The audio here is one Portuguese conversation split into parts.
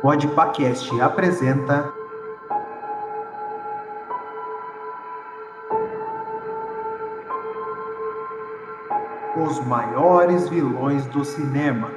Podpacast apresenta Os maiores vilões do cinema.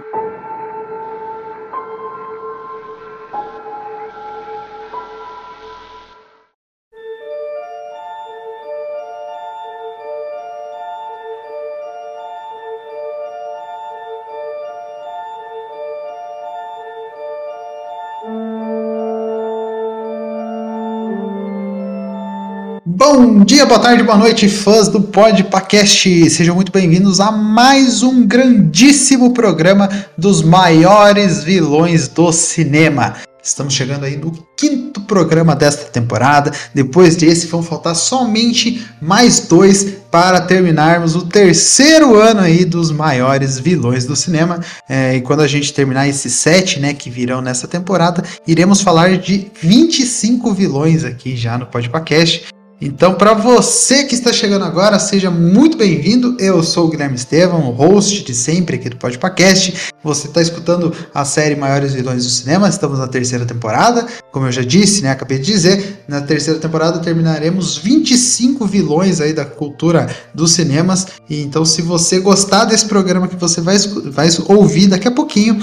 Dia, boa tarde, boa noite, fãs do Podpacast. Sejam muito bem-vindos a mais um grandíssimo programa dos maiores vilões do cinema. Estamos chegando aí no quinto programa desta temporada. Depois desse, vão faltar somente mais dois para terminarmos o terceiro ano aí dos maiores vilões do cinema. É, e quando a gente terminar esses sete, né, que virão nessa temporada, iremos falar de 25 vilões aqui já no Podpacast. Então, para você que está chegando agora, seja muito bem-vindo. Eu sou o Guilherme Estevam, o host de sempre aqui do Podpacast. Você está escutando a série Maiores Vilões do Cinema. Estamos na terceira temporada. Como eu já disse, né, acabei de dizer, na terceira temporada terminaremos 25 vilões aí da cultura dos cinemas. E então, se você gostar desse programa que você vai, vai ouvir daqui a pouquinho,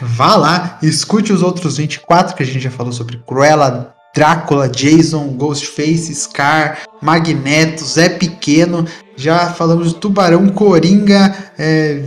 vá lá, escute os outros 24 que a gente já falou sobre Cruella, Drácula, Jason, Ghostface, Scar, Magneto, Zé Pequeno, já falamos de Tubarão, Coringa, é,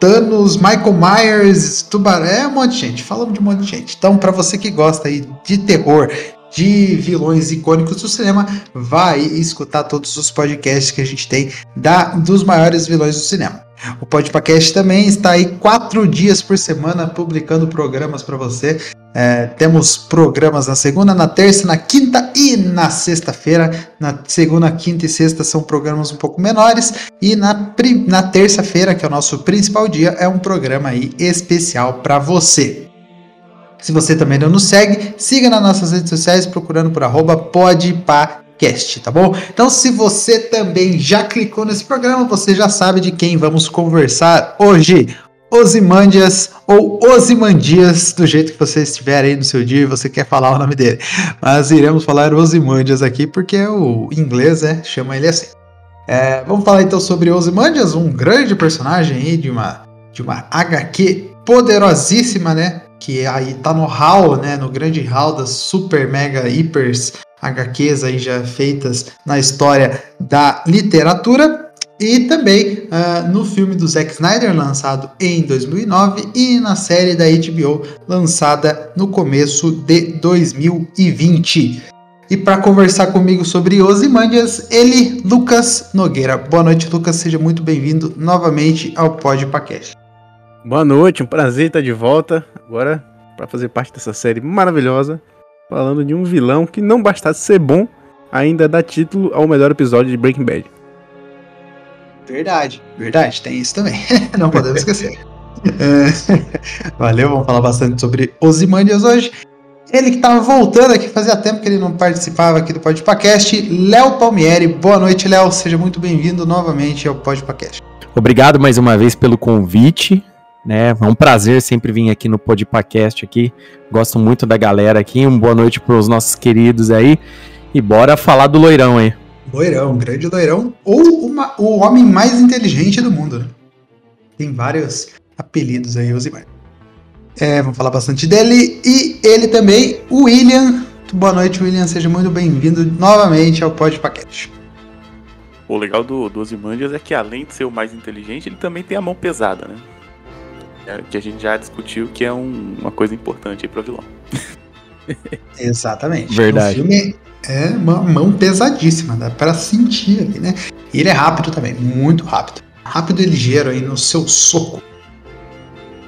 Thanos, Michael Myers, Tubarão, é um monte de gente, falamos de um monte de gente. Então, para você que gosta aí de terror, de vilões icônicos do cinema, vai escutar todos os podcasts que a gente tem da, dos maiores vilões do cinema. O Podpacast também está aí quatro dias por semana publicando programas para você. É, temos programas na segunda, na terça, na quinta e na sexta-feira. Na segunda, quinta e sexta são programas um pouco menores. E na, na terça-feira, que é o nosso principal dia, é um programa aí especial para você. Se você também não nos segue, siga nas nossas redes sociais procurando por arroba podpacast, tá bom? Então, se você também já clicou nesse programa, você já sabe de quem vamos conversar hoje. Osimandias ou Osimandias, do jeito que você estiver aí no seu dia e você quer falar o nome dele. Mas iremos falar Osimandias aqui porque o inglês é, chama ele assim. É, vamos falar então sobre Osimandias, um grande personagem aí de uma, de uma HQ poderosíssima, né? Que aí tá no hall, né? No grande hall das super mega hipers HQs aí já feitas na história da literatura e também uh, no filme do Zack Snyder, lançado em 2009, e na série da HBO, lançada no começo de 2020. E para conversar comigo sobre Ozymandias, ele, Lucas Nogueira. Boa noite, Lucas. Seja muito bem-vindo novamente ao Pod Podcast. Boa noite, um prazer estar de volta agora para fazer parte dessa série maravilhosa, falando de um vilão que não bastasse ser bom, ainda dá título ao melhor episódio de Breaking Bad. Verdade, verdade, tem isso também. Não podemos esquecer. É, valeu, vamos falar bastante sobre Osimandias hoje. Ele que estava voltando aqui, fazia tempo que ele não participava aqui do Podpacast, Léo Palmieri. Boa noite, Léo. Seja muito bem-vindo novamente ao Podpacast. Obrigado mais uma vez pelo convite. Né? É um prazer sempre vir aqui no Podpacast aqui. Gosto muito da galera aqui. Uma boa noite para os nossos queridos aí. E bora falar do loirão aí. Loirão, grande loirão, ou uma, o homem mais inteligente do mundo. Né? Tem vários apelidos aí, Osimar. É, vamos falar bastante dele. E ele também, o William. Boa noite, William. Seja muito bem-vindo novamente ao Pod Paquete. O legal do, do Ozymandias é que além de ser o mais inteligente, ele também tem a mão pesada, né? É, que a gente já discutiu que é um, uma coisa importante aí pro vilão. Exatamente. Verdade. O filme é uma mão pesadíssima, dá para sentir ali, né? E ele é rápido também, muito rápido. Rápido e ligeiro aí no seu soco.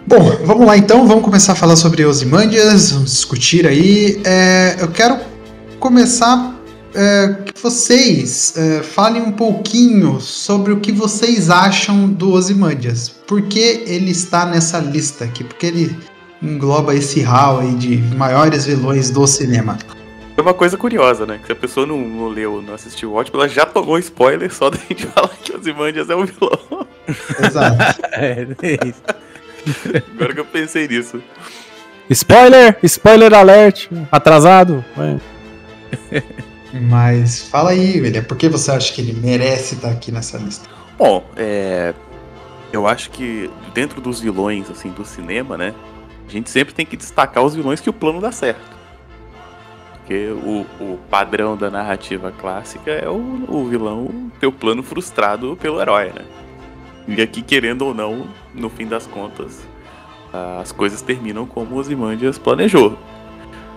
Bom, vamos lá então, vamos começar a falar sobre Ozymandias, vamos discutir aí. É, eu quero começar é, que vocês é, falem um pouquinho sobre o que vocês acham do Ozymandias. Por que ele está nessa lista aqui? Porque ele engloba esse hall aí de maiores vilões do cinema. É uma coisa curiosa, né? Que se a pessoa não, não leu, não assistiu o ótimo, ela já tomou spoiler só da gente falar que Ozymandias é um vilão. Exato. é, é isso. Agora que eu pensei nisso. Spoiler! Spoiler alert! Atrasado! É. Mas fala aí, William, por que você acha que ele merece estar aqui nessa lista? Bom, é. Eu acho que dentro dos vilões, assim, do cinema, né? A gente sempre tem que destacar os vilões que o plano dá certo. Porque o, o padrão da narrativa clássica é o, o vilão ter o plano frustrado pelo herói, né? E aqui, querendo ou não, no fim das contas, as coisas terminam como Ozymandias planejou.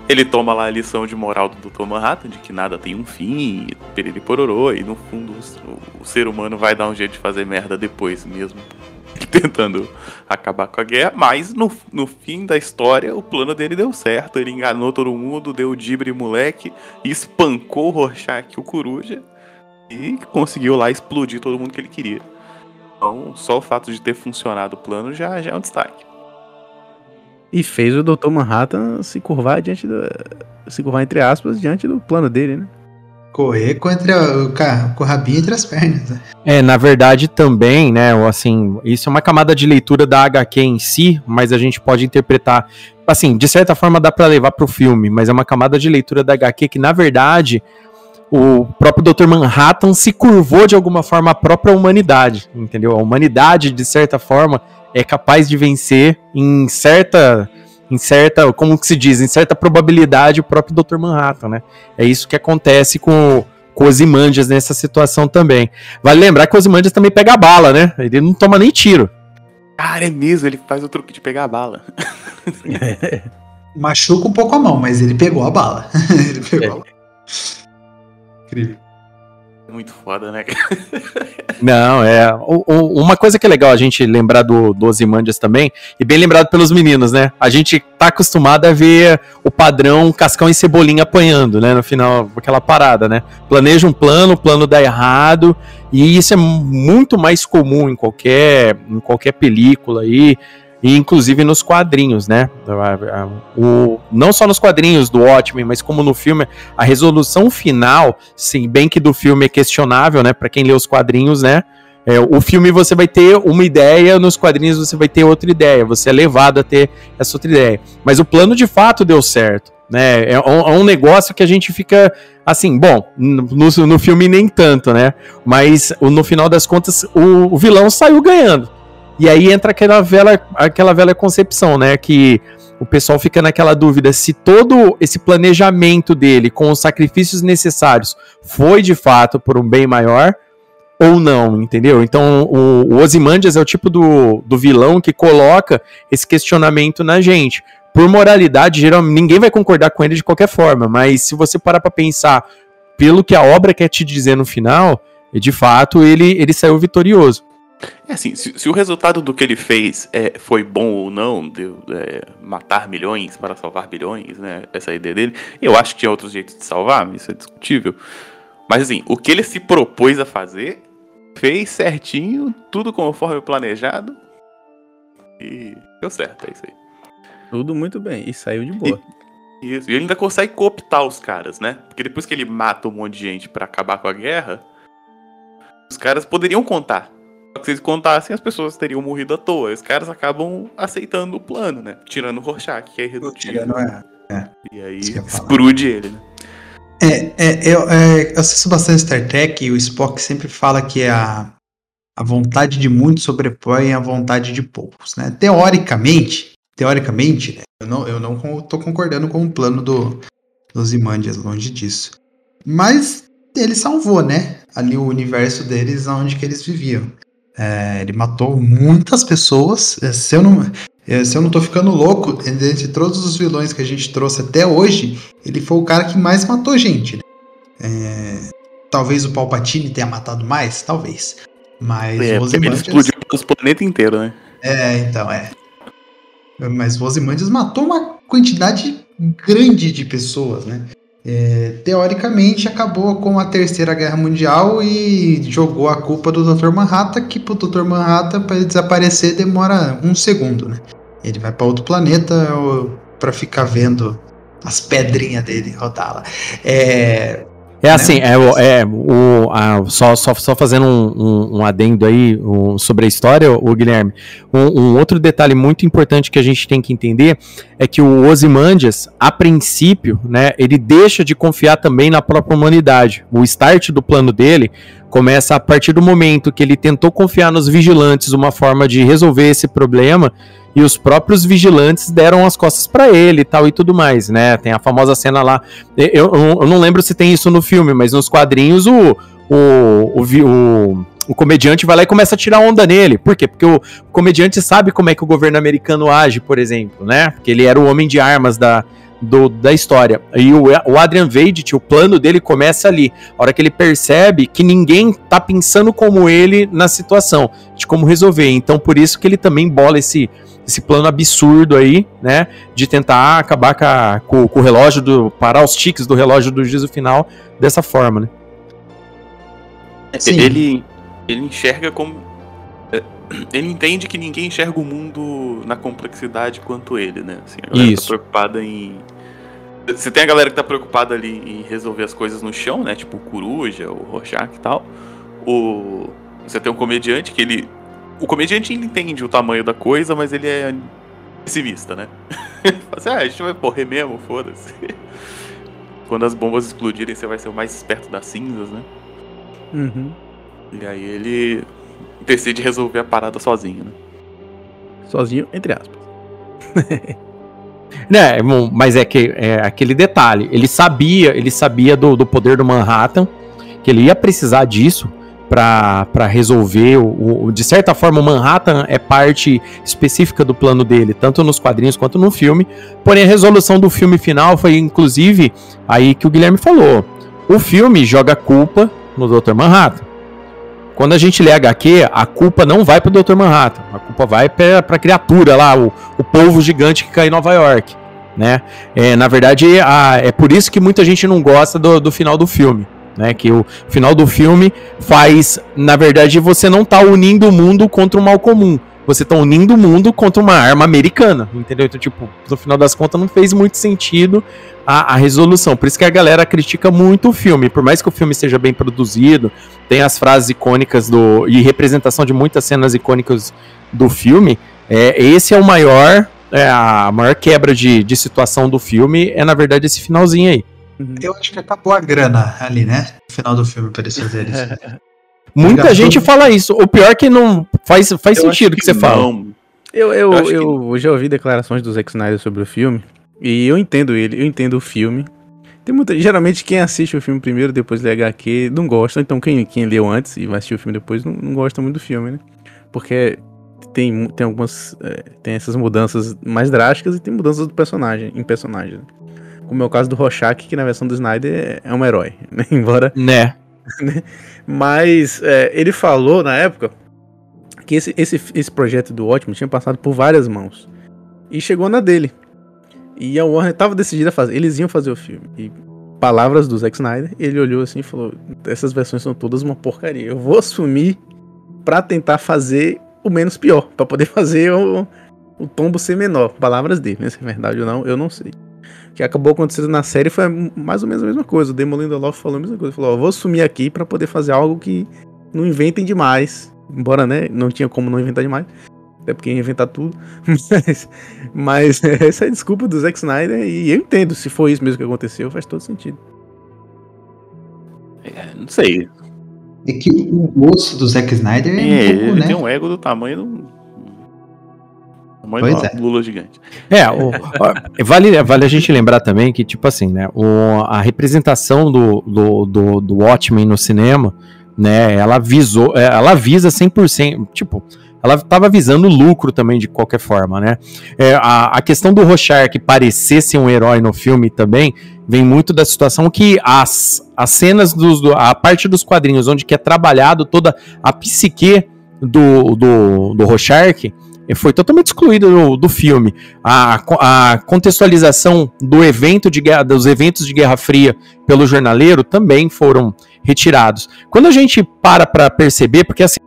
Ele toma lá a lição de moral do Dr. Manhattan, de que nada tem um fim, periri pororô, e no fundo o, o ser humano vai dar um jeito de fazer merda depois mesmo, tentando acabar com a guerra, mas no, no fim da história o plano dele deu certo, ele enganou todo mundo, deu dibre moleque, espancou o Rorschach, o coruja, e conseguiu lá explodir todo mundo que ele queria. Então, só o fato de ter funcionado o plano já, já é um destaque. E fez o Dr. Manhattan se curvar diante do. Se curvar, entre aspas, diante do plano dele, né? Correr com, entre a, com o rabinho entre as pernas. Né? É, na verdade também, né, assim, isso é uma camada de leitura da HQ em si, mas a gente pode interpretar, assim, de certa forma dá para levar pro filme, mas é uma camada de leitura da HQ que, na verdade, o próprio Dr. Manhattan se curvou de alguma forma à própria humanidade, entendeu? A humanidade, de certa forma, é capaz de vencer em certa em certa, como que se diz, em certa probabilidade o próprio Dr. Manhattan, né? É isso que acontece com, com Ozymandias nessa situação também. Vale lembrar que o Ozymandias também pega a bala, né? Ele não toma nem tiro. Cara, é mesmo, ele faz o truque de pegar a bala. Machuca um pouco a mão, mas ele pegou a bala. ele pegou é. a bala. Incrível. Muito foda, né? Não, é. O, o, uma coisa que é legal a gente lembrar do, do Ozymandias também, e bem lembrado pelos meninos, né? A gente tá acostumado a ver o padrão Cascão e Cebolinha apanhando, né? No final, aquela parada, né? Planeja um plano, o plano dá errado, e isso é muito mais comum em qualquer, em qualquer película aí e inclusive nos quadrinhos, né? O, não só nos quadrinhos do Watchmen, mas como no filme, a resolução final, sim, bem que do filme é questionável, né? Para quem lê os quadrinhos, né? É, o filme você vai ter uma ideia, nos quadrinhos você vai ter outra ideia, você é levado a ter essa outra ideia. Mas o plano de fato deu certo, né? É um, é um negócio que a gente fica assim, bom, no, no filme nem tanto, né? Mas no final das contas o, o vilão saiu ganhando. E aí entra aquela vela, aquela vela concepção, né? Que o pessoal fica naquela dúvida se todo esse planejamento dele com os sacrifícios necessários foi de fato por um bem maior ou não, entendeu? Então o, o Ozymandias é o tipo do, do vilão que coloca esse questionamento na gente. Por moralidade, geralmente ninguém vai concordar com ele de qualquer forma, mas se você parar para pensar pelo que a obra quer te dizer no final, de fato ele, ele saiu vitorioso. É assim, se, se, o resultado do que ele fez é, foi bom ou não, de é, matar milhões para salvar bilhões, né? Essa é ideia dele, eu acho que tinha outros jeitos de salvar, isso é discutível. Mas assim, o que ele se propôs a fazer, fez certinho, tudo conforme planejado. E deu certo, é isso aí. Tudo muito bem, e saiu de boa. E, isso, e ele ainda consegue cooptar os caras, né? Porque depois que ele mata um monte de gente para acabar com a guerra, os caras poderiam contar só que se eles contassem, as pessoas teriam morrido à toa. Os caras acabam aceitando o plano, né? Tirando o Rorschach, que é irredutível. É, é. E aí explode ele, né? É, é, eu, é, eu assisto bastante Star Trek e o Spock sempre fala que a, a vontade de muitos sobrepõe a vontade de poucos, né? Teoricamente, teoricamente, né? eu não, eu não tô concordando com o plano do, dos Imandias, longe disso. Mas ele salvou, né? Ali o universo deles, onde que eles viviam. É, ele matou muitas pessoas. É, se eu não, é, se eu não tô ficando louco, entre todos os vilões que a gente trouxe até hoje, ele foi o cara que mais matou gente. Né? É, talvez o Palpatine tenha matado mais, talvez. Mas é, o Ele explodiu o planeta inteiro, né? É, então, é. Mas o Ozymandias matou uma quantidade grande de pessoas, né? É, teoricamente acabou com a Terceira Guerra Mundial e jogou a culpa do Dr. Manhattan, que pro Dr. Manhattan para desaparecer demora um segundo, né? Ele vai para outro planeta para ficar vendo as pedrinhas dele rodar lá. É, É assim, é, o- é o, a- só, só, só fazendo um, um- um adendo aí um, sobre a história, o Guilherme. Um, um outro detalhe muito importante que a gente tem que entender é que o Ozymandias, a princípio, né, ele deixa de confiar também na própria humanidade. O start do plano dele começa a partir do momento que ele tentou confiar nos vigilantes uma forma de resolver esse problema e os próprios vigilantes deram as costas pra ele e tal e tudo mais, né? Tem a famosa cena lá eu, eu- não lembro se tem isso no filme, mas nos quadrinhos o, o, o, o, o comediante vai lá e começa a tirar onda nele. Por quê? Porque o comediante sabe como é que o governo americano age, por exemplo, né? Porque ele era o homem de armas da, do- da história. E o, o Adrian Veidt, o plano dele começa ali. A hora que ele percebe que ninguém tá pensando como ele na situação, de como resolver. Então, por isso que ele também bola esse, esse plano absurdo aí, né? De tentar acabar com, a- com- com o relógio do. parar os tiques do relógio do juízo final dessa forma, né? Sim. Ele, ele enxerga como. Ele entende que ninguém enxerga o mundo na complexidade quanto ele, né? Assim, a galera Isso. tá preocupada em. Você tem a galera que tá preocupada ali em resolver as coisas no chão, né? Tipo o Coruja, o Rorschach e tal. O... Você tem um comediante que ele. O comediante ele entende o tamanho da coisa, mas ele é pessimista, né? Fala assim, ah, a gente vai morrer mesmo, foda-se. Quando as bombas explodirem, você vai ser o mais esperto das cinzas, né? Uhum. E aí ele decide resolver a parada sozinho, né? Sozinho, entre aspas. Né, mas é que é aquele detalhe. Ele sabia, ele sabia do, do poder do Manhattan, que ele ia precisar disso pra pra resolver. O, o- de certa forma, o Manhattan é parte específica do plano dele, tanto nos quadrinhos quanto no filme. Porém, a resolução do filme final foi, inclusive, aí que o Guilherme falou. O filme joga a culpa no Dr. Manhattan. Quando a gente lê HQ, a culpa não vai pro Dr. Manhattan. A culpa vai pra, pra criatura lá, o, o polvo gigante que cai em Nova York, né? É, na verdade, a- é por isso que muita gente não gosta do, do final do filme, né? Que o final do filme faz, na verdade, você não tá unindo o mundo contra o mal comum. Você tá unindo o mundo contra uma arma americana, entendeu? Então, tipo, no final das contas, não fez muito sentido a, a resolução. Por isso que a galera critica muito o filme. Por mais que o filme seja bem produzido, tem as frases icônicas do e representação de muitas cenas icônicas do filme. É, esse é o maior, é, a maior quebra de, de situação do filme é na verdade esse finalzinho aí. Eu acho que acabou a grana ali, né? No final do filme, pra eles fazerem isso. Muita Gastou- gente fala isso. O pior é que não faz, faz Eu sentido o acho que, você fala. não. Eu, eu, Eu acho eu, já ouvi declarações do Zack Snyder sobre o filme. E eu entendo ele, eu entendo o filme. Tem muita, geralmente quem assiste o filme primeiro, depois lê HQ, não gosta. Então quem, quem leu antes e vai assistir o filme depois não, não gosta muito do filme, né? Porque tem, tem algumas. é, tem essas mudanças mais drásticas e tem mudanças do personagem, em personagem. né? Como é o caso do Rorschach, que na versão do Snyder é, é um herói, né? Embora Né? mas é, ele falou na época que esse, esse, esse projeto do Ótimo tinha passado por várias mãos. E chegou na dele. E a Warner tava decidida a fazer. Eles iam fazer o filme. E palavras do Zack Snyder, ele olhou assim e falou: Essas versões são todas uma porcaria. Eu vou assumir pra tentar fazer o menos pior. Pra poder fazer o, o tombo ser menor. Palavras dele, né? Se é verdade ou não, eu não sei. O que acabou acontecendo na série foi mais ou menos a mesma coisa. O Demon Lindelof falou a mesma coisa. Falou, ó, vou sumir aqui pra poder fazer algo que não inventem demais. Embora, né, não tinha como não inventar demais. Até porque ia inventar tudo. Mas, mas essa é a desculpa do Zack Snyder e eu entendo. Se foi isso mesmo que aconteceu, faz todo sentido. É, não sei. É que o osso do Zack Snyder é, É, um pouco, ele né? tem um ego do tamanho do. Tamanho Pois é. Lula gigante. É, o- ó, vale, vale a gente lembrar também que, tipo assim, né, o- a representação do, do, do, do Watchmen no cinema, né, ela visou, é, ela visa 100%, tipo, ela tava visando lucro também de qualquer forma, né. É, a, a questão do Rorschach parecer ser um herói no filme também vem muito da situação que as, as cenas dos, do- a parte dos quadrinhos onde que é trabalhado toda a psique do, do, do Rorschach, foi totalmente excluído do, do filme. A, a contextualização do evento de guerra, dos eventos de Guerra Fria pelo jornaleiro também foram retirados. Quando a gente para para perceber, porque assim,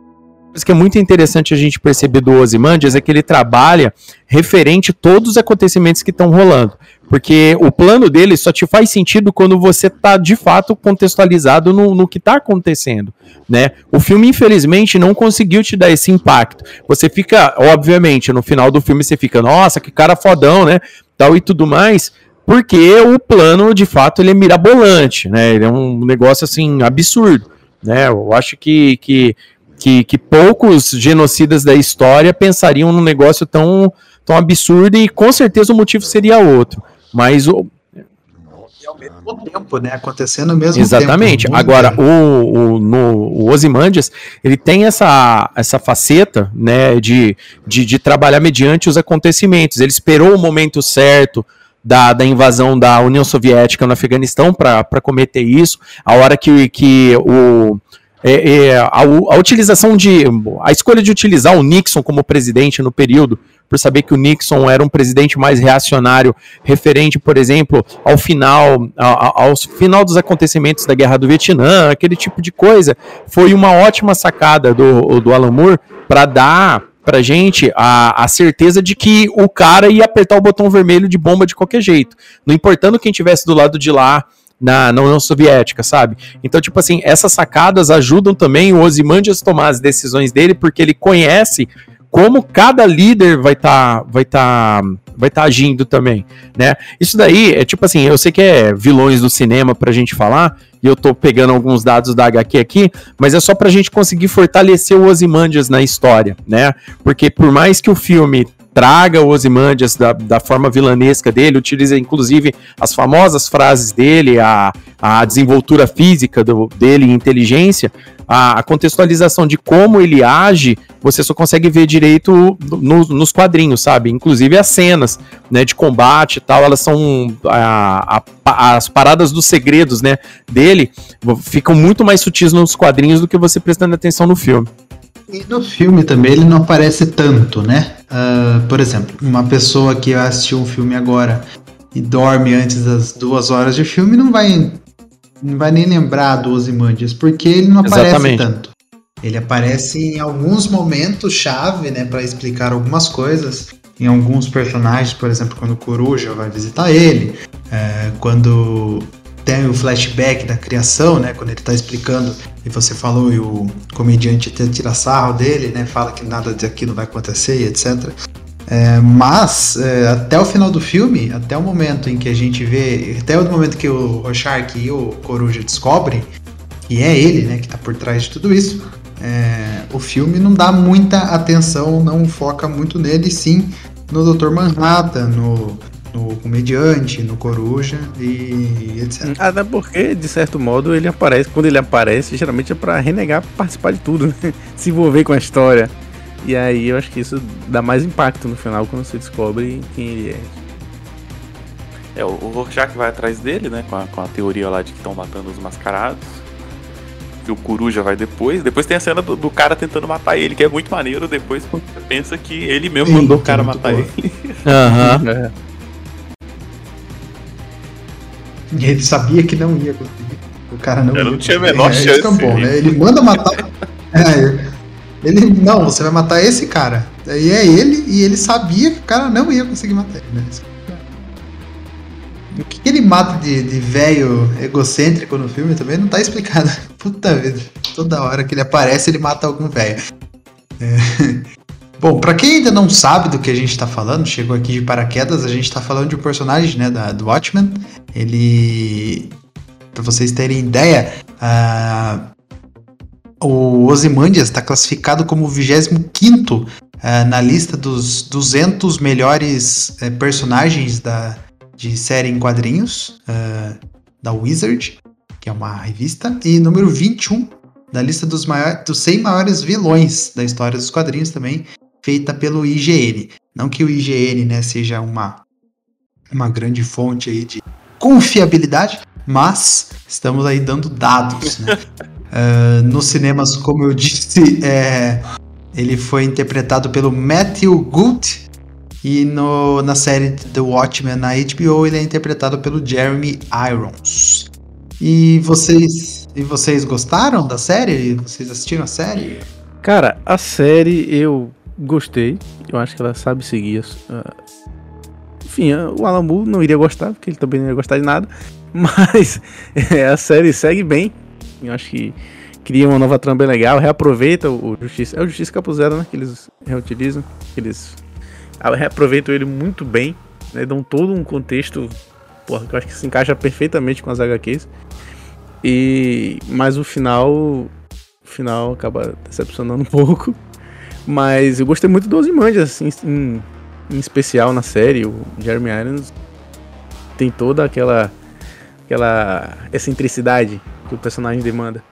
coisa que é muito interessante a gente perceber do Ozymandias é que ele trabalha referente todos os acontecimentos que estão rolando. Porque o plano dele só te faz sentido quando você está de fato contextualizado no, no que está acontecendo, né? O filme, infelizmente, não conseguiu te dar esse impacto. Você fica, obviamente, no final do filme você fica, nossa, que cara fodão, né? Tal e tudo mais. Porque o plano, de fato, ele é mirabolante, né? Ele é um negócio, assim, absurdo, né? Eu acho que, que que, que poucos genocidas da história pensariam num negócio tão, tão absurdo e com certeza o motivo seria outro. Mas o, e ao mesmo tempo, né? Acontecendo ao mesmo Exatamente. tempo. Agora, o, o, no, o Ozymandias, ele tem essa, essa faceta, né, de, de, de trabalhar mediante os acontecimentos. Ele esperou o momento certo, da, da, invasão da União Soviética no Afeganistão para cometer isso, a hora que, que o, é, é, a, a, utilização de. a escolha de utilizar o Nixon como presidente no período, por saber que o Nixon era um presidente mais reacionário, referente, por exemplo, ao final, ao, ao final dos acontecimentos da Guerra do Vietnã, aquele tipo de coisa, foi uma ótima sacada do, do Alan Moore para dar pra gente a, a certeza de que o cara ia apertar o botão vermelho de bomba de qualquer jeito. Não importando quem tivesse do lado de lá na, na União Soviética, sabe? Então, tipo assim, essas sacadas ajudam também o Ozymandias a tomar as decisões dele, porque ele conhece como cada líder vai estar tá, vai tá, vai tá agindo também, né? Isso daí é tipo assim, eu sei que é vilões do cinema pra gente falar, e eu tô pegando alguns dados da HQ aqui, mas é só pra gente conseguir fortalecer o Ozymandias na história, né? Porque por mais que o filme traga o Ozymandias da, da forma vilanesca dele, utiliza inclusive as famosas frases dele, a, a desenvoltura física do, dele inteligência, a, a, contextualização de como ele age, você só consegue ver direito no, nos quadrinhos, sabe? Inclusive as cenas né, de combate e tal, elas são. A, a, as paradas dos segredos né, dele ficam muito mais sutis nos quadrinhos do que você prestando atenção no filme. E no filme também ele não aparece tanto, né? Uh, por exemplo, uma pessoa que assistiu um filme agora e dorme antes das duas horas de filme não vai, não vai nem lembrar do Ozymandias, porque ele não aparece Exatamente. tanto. Ele aparece em alguns momentos chave, né, para explicar algumas coisas. Em alguns personagens, por exemplo, quando o Coruja vai visitar ele, é, quando tem o flashback da criação, né? Quando ele está explicando, e você falou, e o comediante tira sarro dele, né? Fala que nada daquilo vai acontecer e etc. É, mas, é, até o final do filme, até o momento em que a gente vê, até o momento que o Rorschach e o Coruja descobrem que é ele, né, que está por trás de tudo isso, é, o filme não dá muita atenção, não foca muito nele, sim no Dr. Manhattan, no no comediante, no coruja e etc. Até porque, de certo modo, ele aparece, quando ele aparece, geralmente é para renegar participar de tudo, né? se envolver com a história. E aí eu acho que isso dá mais impacto no final quando você descobre quem ele é. É, o Rorschach vai atrás dele, né? Com a, com a teoria lá de que estão matando os mascarados. Que o Coruja vai depois. Depois tem a cena do, do, cara tentando matar ele, que é muito maneiro. Depois você pensa que ele mesmo mandou o cara matar ele. Aham. Uhum. É. E ele sabia que não ia conseguir. O cara não Eu ia. não tinha a menor é, chance. bom, né? Ele manda matar. é, ele, não, você vai matar esse cara. E é ele, e ele sabia que o cara não ia conseguir matar ele, né? O que ele mata de, de velho egocêntrico no filme também não tá explicado. Puta vida. Toda hora que ele aparece, ele mata algum velho. É. Bom, para quem ainda não sabe do que a gente está falando, chegou aqui de paraquedas, a gente está falando de um personagem, né, da, do Watchmen. Ele, para vocês terem ideia, uh, o Ozymandias está classificado como o 25 uh, na lista dos 200 melhores uh, personagens da, de série em quadrinhos uh, da Wizard, que é uma revista, e número 21 da lista dos, maiores, dos 100 maiores vilões da história dos quadrinhos também, feita pelo IGN. Não que o IGN né, seja uma, uma grande fonte aí de confiabilidade, mas estamos aí dando dados. Né? uh, nos cinemas, como eu disse, é, ele foi interpretado pelo Matthew Good e no, na série The Watchmen na HBO ele é interpretado pelo Jeremy Irons. E vocês, e vocês gostaram da série? Vocês assistiram a série? Cara, a série eu gostei. Eu acho que ela sabe seguir. Uh, enfim, o Alan Moore não iria gostar, porque ele também não ia gostar de nada. Mas é, a série segue bem. Eu acho que cria uma nova trama bem legal, reaproveita o Justiça. É o Justiça Capo Zero, né? Que eles reutilizam. Que eles reaproveitam ele muito bem. Né, dão todo um contexto. Porra, que eu acho que se encaixa perfeitamente com as HQs. E. Mas o final final acaba decepcionando um pouco. Mas eu gostei muito do Ozymandias, assim, em, em especial na série. O Jeremy Irons tem toda aquela aquela excentricidade que o personagem demanda.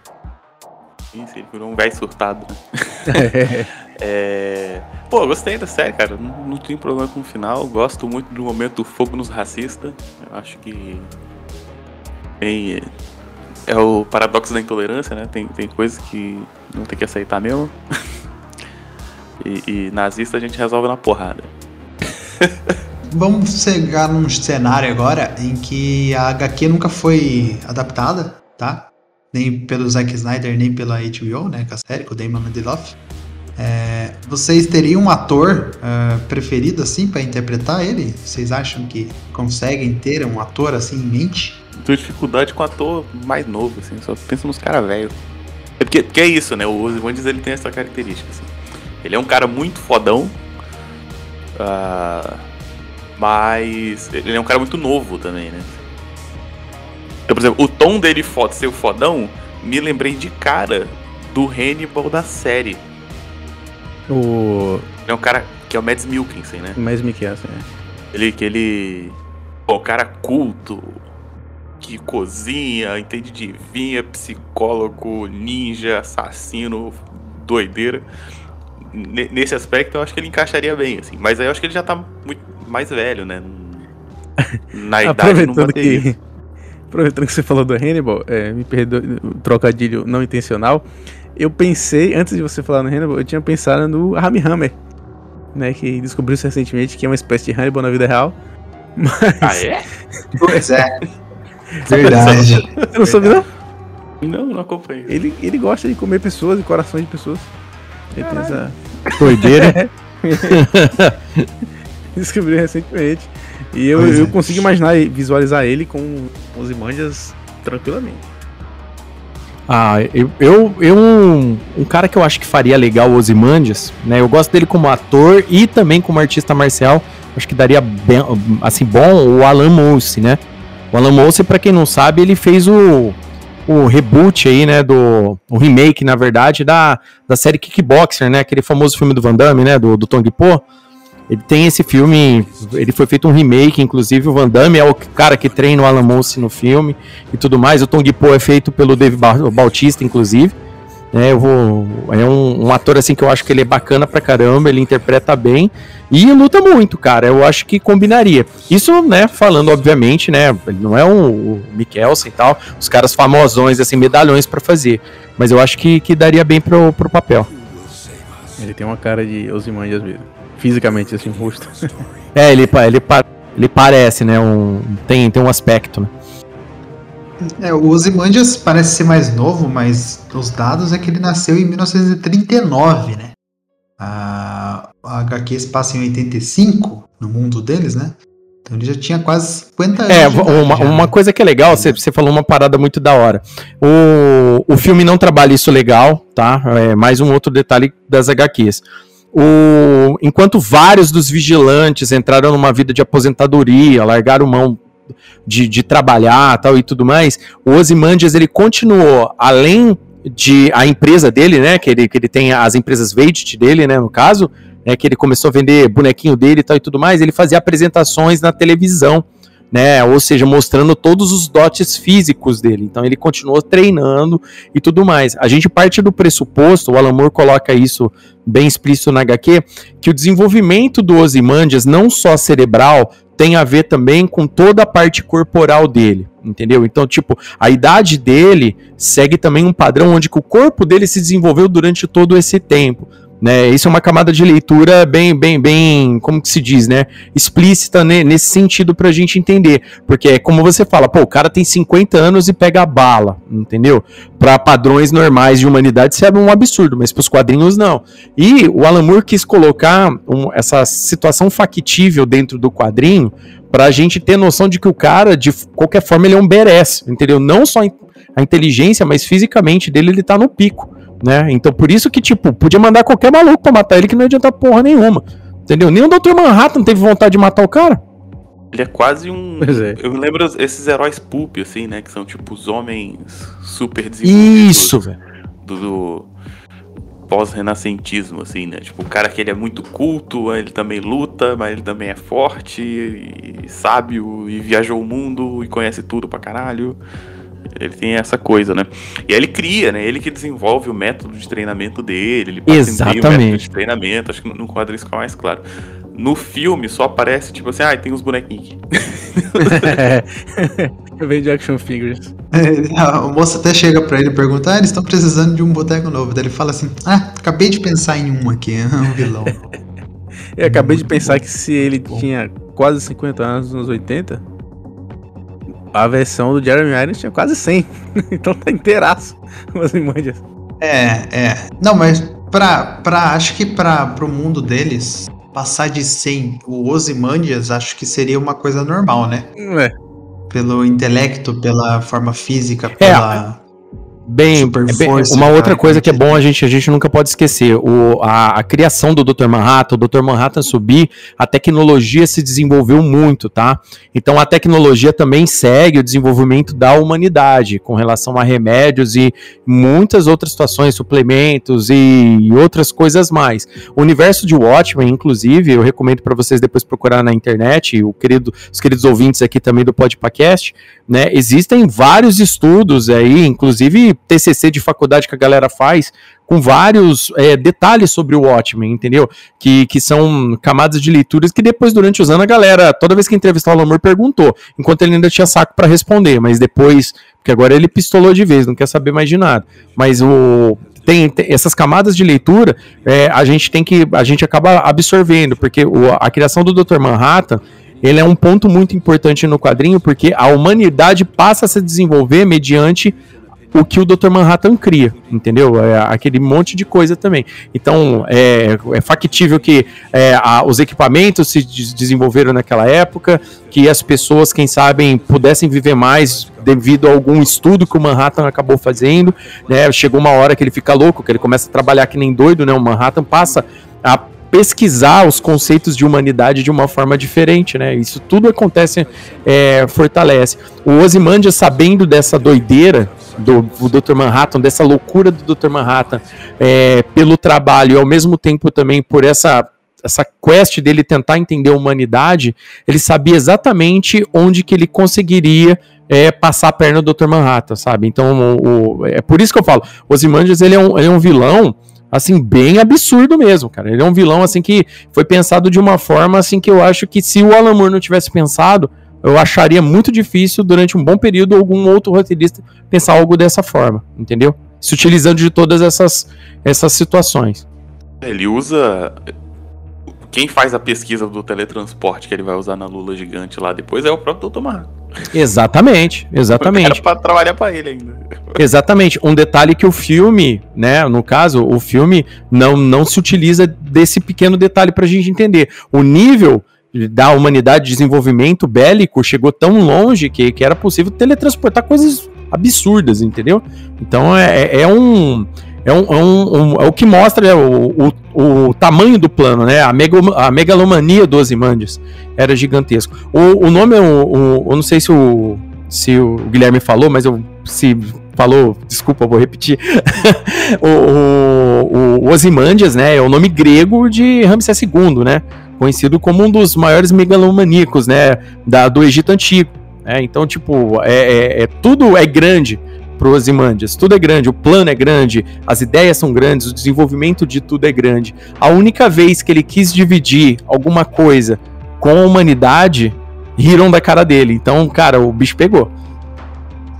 Isso, ele virou um velho surtado, né? é... Pô, gostei da série, cara. Não, não tenho problema com o final. Gosto muito do momento do fogo nos racistas. Eu acho que. Bem, é o paradoxo da intolerância, né? Tem, tem coisas que não tem que aceitar mesmo. e, e nazista a gente resolve na porrada. Vamos chegar num cenário agora em que a HQ nunca foi adaptada, tá? Nem pelo Zack Snyder, nem pela HBO, né? Com a série, com o Damon Lindelof. É, vocês teriam um ator uh, preferido, assim, para interpretar ele? Vocês acham que conseguem ter um ator assim em mente? tenho dificuldade com ator mais novo, assim, só penso nos caras velhos. É porque, porque, é isso, né? O Ozymandias ele tem essa característica, assim. Ele é um cara muito fodão, uh, mas ele é um cara muito novo também, né? Então, por exemplo, o tom dele foda, ser o fodão, me lembrei de cara do Hannibal da série. O... Ele é um cara que é o Mads Mikkelsen, né? Mads Mikkelsen, é. Ele, que ele... Pô, o cara culto, que cozinha, entende de vinha, psicólogo, ninja, assassino, doideira. Nesse aspecto eu acho que ele encaixaria bem, assim. Mas aí eu acho que ele já tá muito mais velho, né? Na idade aproveitando que Aproveitando que você falou do Hannibal, é, me perdoe, trocadilho não intencional. Eu pensei, antes de você falar no Hannibal, eu tinha pensado no Rami Hammer, né? Que descobriu-se recentemente que é uma espécie de Hannibal na vida real. Mas... Ah, é? Pois é. Verdade. Você não soube, não? Não, não acompanhei. Ele, ele gosta de comer pessoas e corações de pessoas. Essa. Doideira. Descobri recentemente. E eu, eu é. consigo imaginar e visualizar ele com os imanjas tranquilamente. Ah, eu, eu, eu um, um, cara que eu acho que faria legal o Ozymandias, né? Eu gosto dele como ator e também como artista marcial. Acho que daria bem, assim bom o Alan Mouse, né? O Alan Mouse, para quem não sabe, ele fez o, o reboot aí, né, do o remake, na verdade, da, da série Kickboxer, né, aquele famoso filme do Van Damme, né, do, do Tong Po. Ele tem esse filme, ele foi feito um remake, inclusive o Van Damme é o cara que treina o Alan Mouse no filme e tudo mais. O Tong Po é feito pelo Dave Bautista, inclusive. É, eu vou, é um, um, ator assim que eu acho que ele é bacana pra caramba, ele interpreta bem e luta muito, cara. Eu acho que combinaria. Isso, né, falando obviamente, né, ele não é um, o Mikkelsen e tal, os caras famosões, assim, medalhões para fazer. Mas eu acho que, que daria bem pro, pro papel. Ele tem uma cara de Ozymandias mesmo. Fisicamente, assim, rosto. é, ele, ele, ele parece, né, um, tem, tem um aspecto, né. É, o Ozymandias parece ser mais novo, mas os dados é que ele nasceu em 1939, né? A, a HQ se passa em 85, no mundo deles, né? Então ele já tinha quase 50 anos. É, uma, já, uma né? coisa que é legal, você, você falou uma parada muito da hora. O, o filme não trabalha isso legal, tá? É mais um outro detalhe das HQs. O, enquanto vários dos vigilantes entraram numa vida de aposentadoria, largaram mão de, de trabalhar tal e tudo mais, o Ozymandias ele continuou, além de a empresa dele, né, que ele, que ele tem as empresas Veit dele, né, no caso, né, que ele começou a vender bonequinho dele e tal e tudo mais, ele fazia apresentações na televisão, né, ou seja, mostrando todos os dotes físicos dele. Então ele continuou treinando e tudo mais. A gente parte do pressuposto, o Alan Moore coloca isso bem explícito na HQ, que o desenvolvimento do Ozymandias, não só cerebral, tem a ver também com toda a parte corporal dele, entendeu? Então, tipo, a idade dele segue também um padrão onde o corpo dele se desenvolveu durante todo esse tempo. Né? Isso é uma camada de leitura bem, bem, bem, como que se diz, né? Explícita né? nesse sentido pra gente entender. Porque é como você fala, pô, o cara tem 50 anos e pega a bala, entendeu? Para padrões normais de humanidade isso é um absurdo, mas pros quadrinhos não. E o Alan Moore quis colocar um, essa situação factível dentro do quadrinho pra gente ter noção de que o cara, de qualquer forma, ele é um badass, entendeu? Não só a inteligência, mas fisicamente dele ele tá no pico né? Então por isso que, tipo, podia mandar qualquer maluco pra matar ele que não ia adiantar porra nenhuma. Entendeu? Nem o Dr. Manhattan teve vontade de matar o cara. Ele é quase um. É. Eu me lembro esses heróis pulp, assim, né? Que são tipo os homens super desenvolvidos. Isso, velho. Do, do pós-renascentismo, assim, né? Tipo, o cara que ele é muito culto, ele também luta, mas ele também é forte e sábio e viajou o mundo e conhece tudo pra caralho. Ele tem essa coisa, né? E aí ele cria, né? Ele que desenvolve o método de treinamento dele, ele Exatamente. o método de treinamento, acho que no quadro isso fica mais claro. No filme só aparece, tipo assim, ah, tem uns bonequinhos. Eu vejo de action figures. A moça até chega pra ele e pergunta: Ah, eles estão precisando de um boteco novo. Daí ele fala assim: Ah, acabei de pensar em um aqui, um vilão. Eu acabei de pensar que se ele tinha quase 50 anos nos 80, a versão do Jeremy Irons tinha quase 100. então tá inteiraço as imagens. É, é. Não, mas pra, pra, acho que pra, pro mundo deles, passar de 100 o Ozymandias, acho que seria uma coisa normal, né? É. Pelo intelecto, pela forma física, É, pela... Bem, Super é força, uma cara, outra coisa que é bom a gente, a gente nunca pode esquecer, o, a, a criação do Dr. Manhattan, o Dr. Manhattan subir, a tecnologia se desenvolveu muito, tá? Então a tecnologia também segue o desenvolvimento da humanidade com relação a remédios e muitas outras situações, suplementos e outras coisas mais. O universo de Watchmen, inclusive, eu recomendo para vocês depois procurar na internet, o querido, os queridos ouvintes aqui também do Podpacast, né? Existem vários estudos aí, inclusive TCC de faculdade que a galera faz, com vários é, detalhes sobre o Watchmen, entendeu? Que, que são camadas de leituras que depois, durante os anos, a galera, toda vez que entrevistar o Lamor, perguntou, enquanto ele ainda tinha saco para responder, mas depois, porque agora ele pistolou de vez, não quer saber mais de nada. Mas o, tem, tem essas camadas de leitura, é, a gente tem que, a gente acaba absorvendo, porque o- a criação do Dr. Manhattan, ele é um ponto muito importante no quadrinho, porque a humanidade passa a se desenvolver mediante o que o Dr. Manhattan cria, entendeu? É aquele monte de coisa também. Então, é, é factível que é, a- os equipamentos se des- desenvolveram naquela época, que as pessoas, quem sabem, pudessem viver mais devido a algum estudo que o Manhattan acabou fazendo, né? Chegou uma hora que ele fica louco, que ele começa a trabalhar que nem doido, né? O Manhattan passa a pesquisar os conceitos de humanidade de uma forma diferente, né? Isso tudo acontece, é, fortalece. O Ozymandias, sabendo dessa doideira do, do Dr. Manhattan, dessa loucura do Dr. Manhattan, é, pelo trabalho e ao mesmo tempo também por essa essa quest dele tentar entender a humanidade, ele sabia exatamente onde que ele conseguiria é, passar a perna do Dr. Manhattan, sabe? Então, o, o- é por isso que eu falo, Ozymandias, ele é um, ele é um vilão assim, bem absurdo mesmo, cara. Ele é um vilão, assim, que foi pensado de uma forma, assim, que eu acho que se o Alan Moore não tivesse pensado, eu acharia muito difícil, durante um bom período, algum outro roteirista pensar algo dessa forma, entendeu? Se utilizando de todas essas, essas situações. Ele usa. Quem faz a pesquisa do teletransporte que ele vai usar na Lula gigante lá depois é o próprio Dr. Manhattan. Exatamente, exatamente. Era pra trabalhar pra ele ainda. Exatamente. Um detalhe que o filme, né, no caso, o filme não, não se utiliza desse pequeno detalhe pra gente entender. O nível da humanidade de desenvolvimento bélico chegou tão longe que, que era possível teletransportar coisas absurdas, entendeu? Então é, é um. É, um, é, um, um- é o que mostra né, o, o, o tamanho do plano, né? A, mega, a megalomania do Ozymandias era gigantesco. O, o nome, é o, o- eu não sei se o, se o Guilherme falou, mas eu se falou, desculpa, vou repetir. o, o, o Ozymandias, né, é o nome grego de Ramsés II, né? Conhecido como um dos maiores megalomaníacos, né, da, do Egito Antigo. né? Então, tipo, é, é- é- tudo é grande pro Ozymandias, tudo é grande, o plano é grande, as ideias são grandes, o desenvolvimento de tudo é grande. A única vez que ele quis dividir alguma coisa com a humanidade, riram da cara dele. Então, cara, o bicho pegou.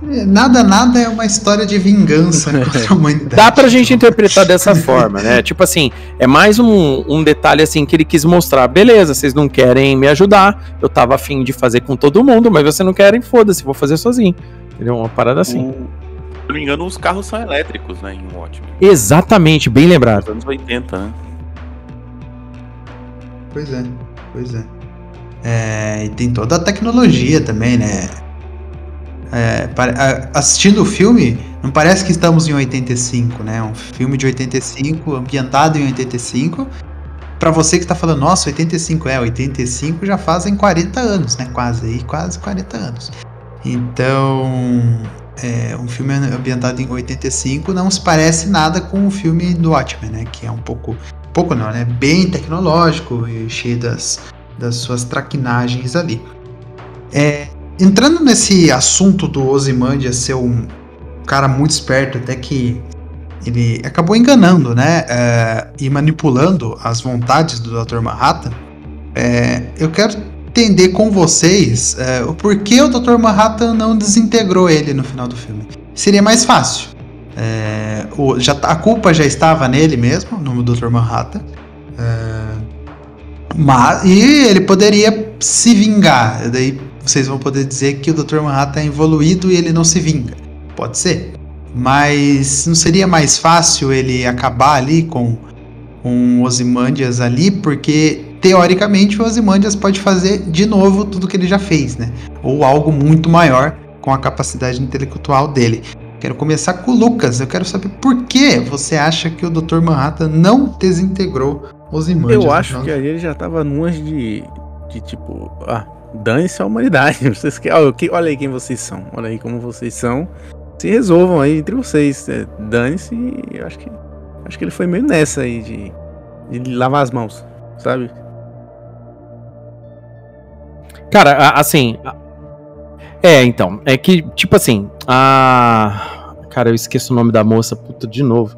Nada, nada é uma história de vingança contra a humanidade. Dá pra gente interpretar dessa forma, né? Tipo assim, é mais um, um detalhe assim que ele quis mostrar. Beleza, vocês não querem me ajudar, eu tava afim de fazer com todo mundo, mas vocês não querem, foda-se, vou fazer sozinho. Entendeu? Uma parada assim. O- se não me engano, os carros são elétricos, né, em Watchmen. Exatamente, bem lembrado. Nos anos 80, né? Pois é, pois é. É, e tem toda a tecnologia também, né? É, assistindo o filme, não parece que estamos em 85, né? Um filme de 85, ambientado em 85. Pra você que tá falando, nossa, 85 é, 85 já fazem 40 anos, né? Quase aí, quase 40 anos. Então, é, um filme ambientado em 85 não se parece nada com o filme do Watchmen, né? Que é um pouco, pouco não, né? Bem tecnológico e cheio das, das suas traquinagens ali. É, entrando nesse assunto do Ozymandias ser um cara muito esperto, até que ele acabou enganando, né? é, e manipulando as vontades do Dr. Manhattan. é, eu quero entender com vocês é, o porquê o Dr. Manhattan não desintegrou ele no final do filme. Seria mais fácil. O- já, a culpa já estava nele mesmo, no Dr. Manhattan. Mas, e ele poderia se vingar. Daí vocês vão poder dizer que o Dr. Manhattan é evoluído e ele não se vinga. Pode ser. Mas não seria mais fácil ele acabar ali com, o Ozymandias ali, porque teoricamente o Ozymandias pode fazer de novo tudo que ele já fez, né? Ou algo muito maior com a capacidade intelectual dele. Quero começar com o Lucas. Eu quero saber por que você acha que o Dr. Manhattan não desintegrou Ozymandias. Eu acho que ali ele já tava numas de, de tipo, ah, dane-se a humanidade. Vocês que, olha, que- olha aí quem vocês são, olha aí como vocês são. Se resolvam aí entre vocês. é, Dane-se e eu acho que. Acho que ele foi meio nessa aí de, de lavar as mãos, sabe? Cara, a- assim. a- É, então. É que, tipo assim. A. Cara, eu esqueço o nome da moça, puta, de novo.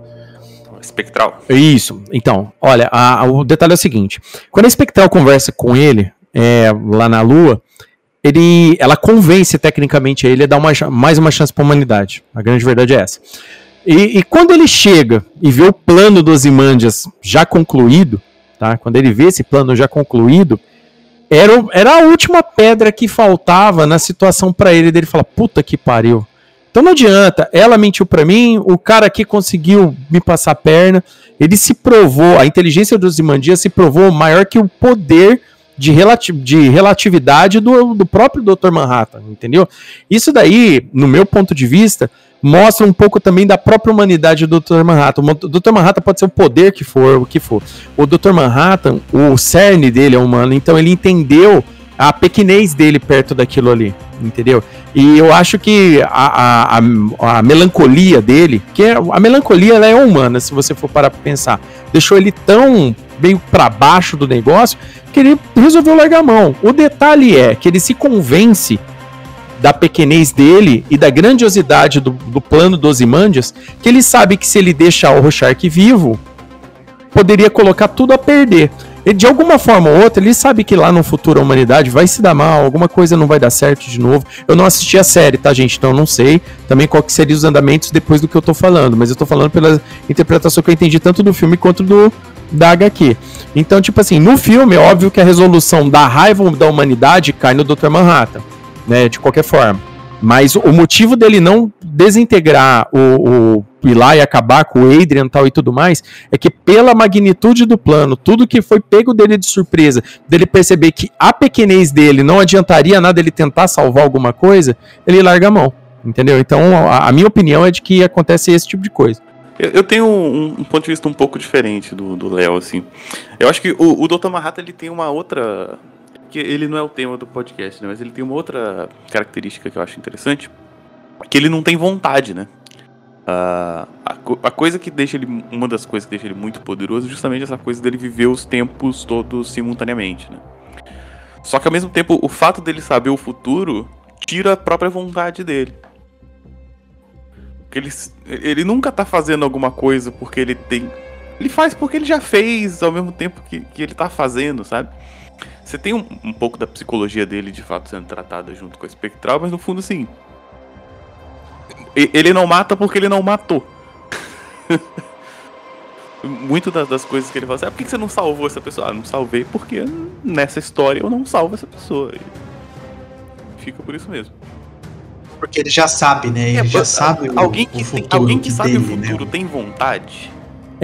Espectral. Isso. Então, olha, a- a- o detalhe é o seguinte: quando a Espectral conversa com ele é, lá na Lua, ele, ela convence tecnicamente ele a dar uma, mais uma chance para a humanidade. A grande verdade é essa. E, e quando ele chega e vê o plano dos Imandias já concluído, tá? Quando ele vê esse plano já concluído, era, era a última pedra que faltava na situação para ele dele falar: puta que pariu. Então não adianta, ela mentiu pra mim, o cara aqui conseguiu me passar a perna, ele se provou, a inteligência dos Imandias se provou maior que o poder de, relati de relatividade do, do próprio Dr. Manhattan, entendeu? Isso daí, no meu ponto de vista, mostra um pouco também da própria humanidade do Dr. Manhattan. O Dr. Manhattan pode ser o poder que for, o que for. O Dr. Manhattan, o cerne dele é humano, então ele entendeu a pequenez dele perto daquilo ali, entendeu? E eu acho que a, a, a, melancolia dele, que é, a melancolia ela é humana, se você for parar pra pensar, deixou ele tão meio para baixo do negócio que ele resolveu largar a mão. O detalhe é que ele se convence da pequenez dele e da grandiosidade do, do plano dos Imandias, que ele sabe que se ele deixar o Rorschach vivo, poderia colocar tudo a perder. E de alguma forma ou outra, ele sabe que lá no futuro a humanidade vai se dar mal, alguma coisa não vai dar certo de novo. Eu não assisti a série, tá, gente? Então eu não sei também qual que seriam os andamentos depois do que eu tô falando, mas eu tô falando pela interpretação que eu entendi tanto do filme quanto do da HQ. Então, tipo assim, no filme é óbvio que a resolução da raiva da humanidade cai no Dr. Manhattan, né, de qualquer forma. Mas o motivo dele não desintegrar o, o ir lá e acabar com o Adrian tal e tudo mais, é que pela magnitude do plano, tudo que foi pego dele de surpresa, dele perceber que a pequenez dele não adiantaria nada ele tentar salvar alguma coisa, ele larga a mão. Entendeu? Então, a, a minha opinião é de que acontece esse tipo de coisa. Eu, eu tenho um, um ponto de vista um pouco diferente do Léo, assim. Eu acho que o, o Dr. Manhattan ele tem uma outra. Que ele não é o tema do podcast, né? Mas ele tem uma outra característica que eu acho interessante. Que ele não tem vontade, né? Ah, a, a coisa que deixa ele. Uma das coisas que deixa ele muito poderoso é justamente essa coisa dele viver os tempos todos simultaneamente, né? Só que ao mesmo tempo, o fato dele saber o futuro tira a própria vontade dele. Porque ele, ele nunca tá fazendo alguma coisa porque ele tem. Ele faz porque ele já fez ao mesmo tempo que, que ele tá fazendo, sabe? Você tem um, um pouco da psicologia dele de fato sendo tratada junto com a espectral, mas no fundo, assim. ele não mata porque ele não matou. Muito das, das coisas que ele fala assim, ah, por que você não salvou essa pessoa? Ah, não salvei porque nessa história eu não salvo essa pessoa. E fica por isso mesmo. Porque ele já sabe, né? Ele É, já sabe o, alguém o que, tem- futuro alguém que sabe dele, o né? futuro tem vontade?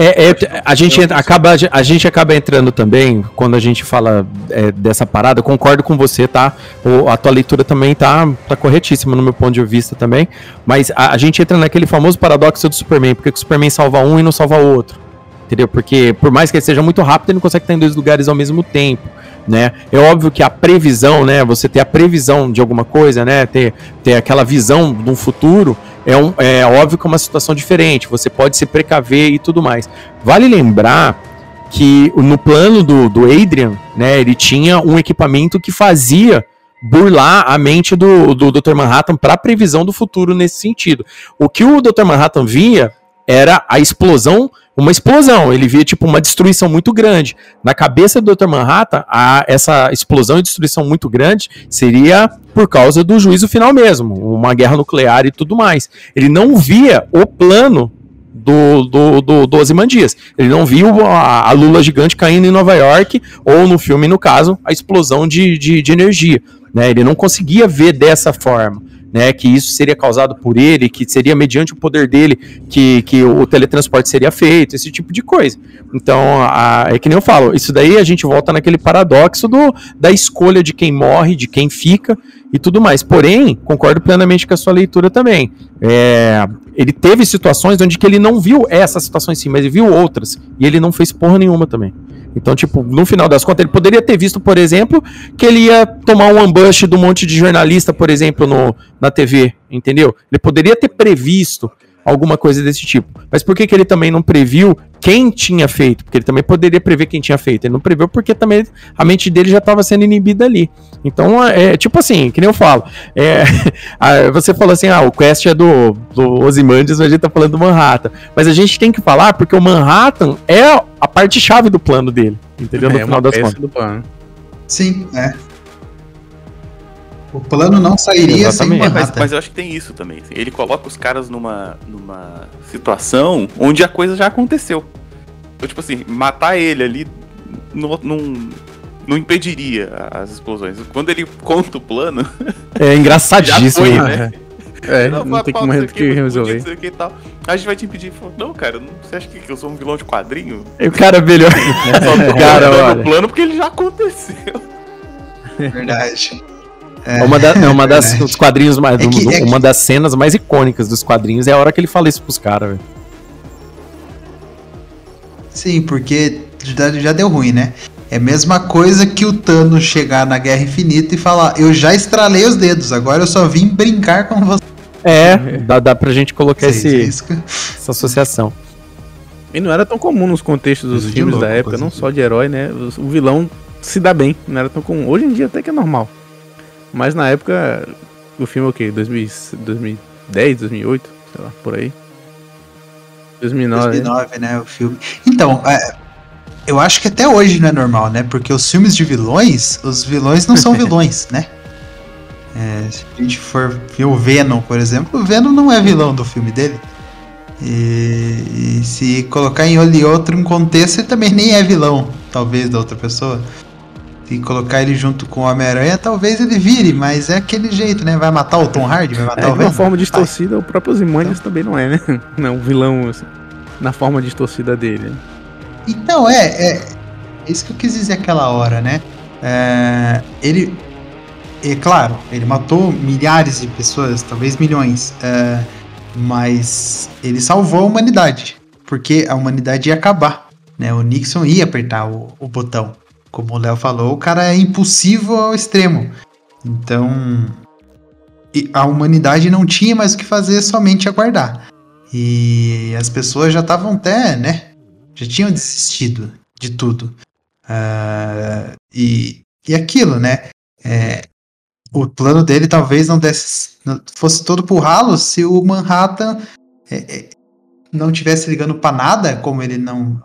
É, é, a, gente entra- acaba, a gente acaba entrando também, quando a gente fala é, dessa parada, concordo com você, tá? O- a tua leitura também tá, tá corretíssima no meu ponto de vista também. Mas a, a gente entra naquele famoso paradoxo do Superman, porque que o Superman salva um e não salva o outro. Entendeu? Porque por mais que ele seja muito rápido, ele não consegue estar em dois lugares ao mesmo tempo. Né? É óbvio que a previsão, né? Você ter a previsão de alguma coisa, né? Ter, ter aquela visão de um futuro é, um, é óbvio que é uma situação diferente. Você pode se precaver e tudo mais. Vale lembrar que no plano do, do Adrian, né? Ele tinha um equipamento que fazia burlar a mente do, do Dr. Manhattan para previsão do futuro nesse sentido. O que o Dr. Manhattan via era a explosão, uma explosão. Ele via tipo uma destruição muito grande. Na cabeça do Dr. Manhattan, a, essa explosão e destruição muito grande seria por causa do juízo final mesmo, uma guerra nuclear e tudo mais. Ele não via o plano do, do, do, do Ozymandias. Ele não viu a, a lula gigante caindo em Nova York, ou no filme, no caso, a explosão de, de, de energia. Né? Ele não conseguia ver dessa forma. Né, que isso seria causado por ele, que seria mediante o poder dele que, que o teletransporte seria feito, esse tipo de coisa. Então, a, é que nem eu falo, isso daí a gente volta naquele paradoxo do, da escolha de quem morre, de quem fica e tudo mais. Porém, concordo plenamente com a sua leitura também. É, ele teve situações onde que ele não viu essa situação em si, mas ele viu outras. E ele não fez porra nenhuma também. Então, tipo, no final das contas, ele poderia ter visto, por exemplo, que ele ia tomar um ambush de um monte de jornalista, por exemplo, no, na TV, entendeu? Ele poderia ter previsto alguma coisa desse tipo. Mas por que, que ele também não previu quem tinha feito? Porque ele também poderia prever quem tinha feito. Ele não previu porque também a mente dele já estava sendo inibida ali. Então, é tipo assim, que nem eu falo. É, a- você falou assim, ah, o quest é do, do Ozymandias, mas a gente tá falando do Manhattan. Mas a gente tem que falar porque o Manhattan é a parte-chave do plano dele. Entendeu? No é final uma das peça contas. do plano. Sim, é. O plano não sairia Exatamente. sem É, mas, mas eu acho que tem isso também. assim. Ele coloca os caras numa, numa situação onde a coisa já aconteceu. Então, tipo assim, matar ele ali não, não, não impediria as explosões. Quando ele conta o plano, É engraçadíssimo. Foi, né? É, Não, não tem como "Não sei re- o que, podia resolver. que e tal. A gente vai te impedir. Não, cara, não- você acha que eu sou um vilão de quadrinho? E o cara melhor. Só tô Cara, olha. o plano porque ele já aconteceu. Verdade. É uma, da- é uma das dos quadrinhos mais. É que- do- é que- uma das cenas mais icônicas dos quadrinhos é a hora que ele fala isso pros caras, velho. Sim, porque já, já deu ruim, né? É a mesma coisa que o Thanos chegar na Guerra Infinita e falar: Eu já estralei os dedos, agora eu só vim brincar com você. É, dá, dá pra gente colocar esse, Isso que- essa associação. E não era tão comum nos contextos dos filmes louco, da época, não só de herói, né? O o vilão se dá bem, não era tão comum. Hoje em dia até que é normal. Mas na época, o filme é o quê? 2000, 2010, 2008? Sei lá, por aí. 2009. 2009, né? O filme. Então, é, eu acho que até hoje não é normal, né? Porque os filmes de vilões, os vilões não são vilões, né? É, se a gente for ver o Venom, por exemplo, o Venom não é vilão do filme dele. E, e se colocar em olho e outro contexto, ele também nem é vilão, talvez, da outra pessoa. Se colocar ele junto com o Homem-Aranha, talvez ele vire, mas é aquele jeito, né? Vai matar o Tom Hardy, vai matar É, o de uma forma distorcida, o próprio Ozymandias também não é, né? Não, o vilão, assim, na forma distorcida dele. né? Então, é, é isso que eu quis dizer aquela hora, né? É, ele, é claro, ele matou milhares de pessoas, talvez milhões, é, mas ele salvou a humanidade, porque a humanidade ia acabar, né? O Nixon ia apertar o, o botão. Como o Léo falou, o cara é impulsivo ao extremo. Então, a humanidade não tinha mais o que fazer, somente aguardar. E as pessoas já estavam até, né? já tinham desistido de tudo. Ah, e, e aquilo, né? É, o plano dele talvez não desse, fosse todo pro ralo se o Manhattan é, é, não tivesse ligando pra nada, como ele não.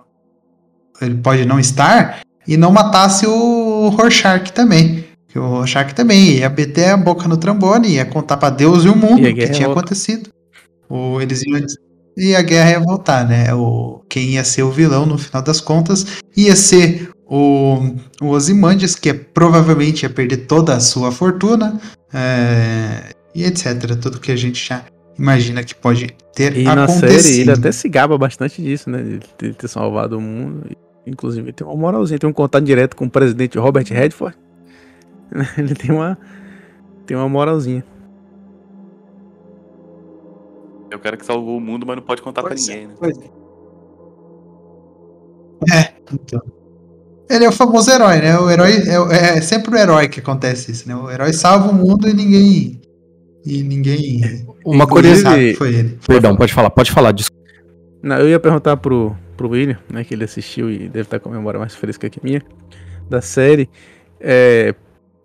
Ele pode não estar, e não matasse o Rorschach também. Porque o Rorschach também ia meter a boca no trambone, ia contar pra Deus e o mundo E o que tinha acontecido. o, eles iam. E a guerra ia voltar, né? O, quem ia ser o vilão no final das contas ia ser o, o Ozymandias, que provavelmente ia perder toda a sua fortuna, é, e etc. Tudo que a gente já imagina que pode ter E na série ele até se gaba bastante disso, né? De ter- ter salvado o mundo. Inclusive, tem uma moralzinha, tem um contato direto com o presidente Robert Redford. Ele tem uma. Tem uma moralzinha. É o cara que salvou o mundo, mas não pode contar pra Pois é, ninguém, né? é. É, então. Ele é o famoso herói, né? O herói é, é sempre o herói que acontece isso, né? O herói salva o mundo e ninguém. E ninguém. Uma que foi ele. Perdão, pode falar, pode falar. desculpa. Não, eu ia perguntar pro, pro William, né, que ele assistiu e deve estar com a memória mais fresca que a minha, da série. É,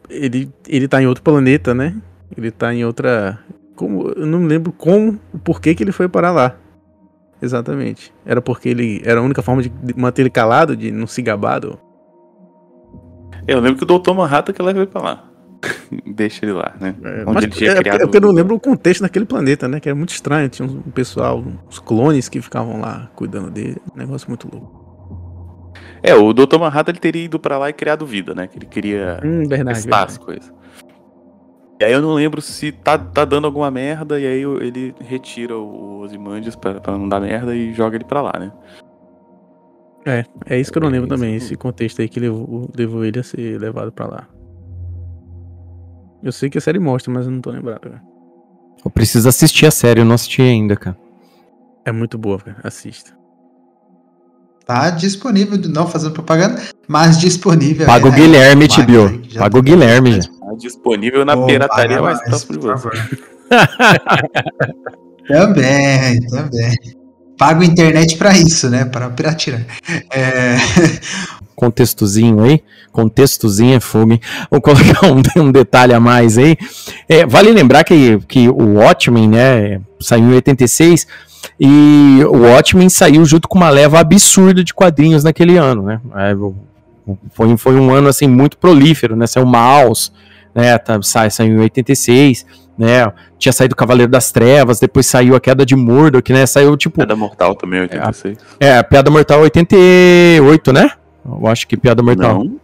ele, ele tá em outro planeta, né? Ele tá em outra. Como, eu não lembro como, o porquê que ele foi parar lá. Exatamente. Era porque ele. Era a única forma de manter ele calado, de não se gabar do- Eu lembro que o Doutor Manhattan que leva ele pra lá. Deixa ele lá, né? É, Onde ele tinha é, criado é porque eu não lembro o contexto daquele planeta, né? Que era muito estranho. Tinha um pessoal, uns clones que ficavam lá cuidando dele. Um negócio muito louco. É, o Doutor Manhattan ele teria ido pra lá e criado vida, né? Que ele queria Hum, verdade. testar verdade. as coisas. E aí eu não lembro se tá, tá dando alguma merda, e aí ele retira o Ozymandias pra, pra não dar merda e joga ele pra lá, né? É, é isso que eu não lembro também, esse contexto aí que levou, levou ele a ser levado pra lá. Eu sei que a série mostra, mas eu não tô lembrado. cara. Eu preciso assistir a série, eu não assisti ainda, cara. É muito boa, cara. Assista. Tá disponível, não fazendo propaganda, mas disponível. Paga o é, Guilherme, Tibio. Paga o tá- Guilherme, já. Tá disponível na Pô, pirataria próxima de por favor. Também, também. Pago internet pra isso, né? Para piratear. É, contextozinho aí. Contextozinho é fogo, hein? Vou colocar um, um detalhe a mais aí. É, vale lembrar que, que o Watchmen, né, saiu em 86 e o Watchmen saiu junto com uma leva absurda de quadrinhos naquele ano, né? É, foi, foi um ano, assim, muito prolífero, né? Saiu Maus, né, tá, sai, saiu em 86, né? Tinha saído Cavaleiro das Trevas, depois saiu A Queda de Murdoch, né? Saiu, tipo, Piada Mortal também, 86. é, Piada Mortal 88, né? Eu acho que Piada Mortal. Não.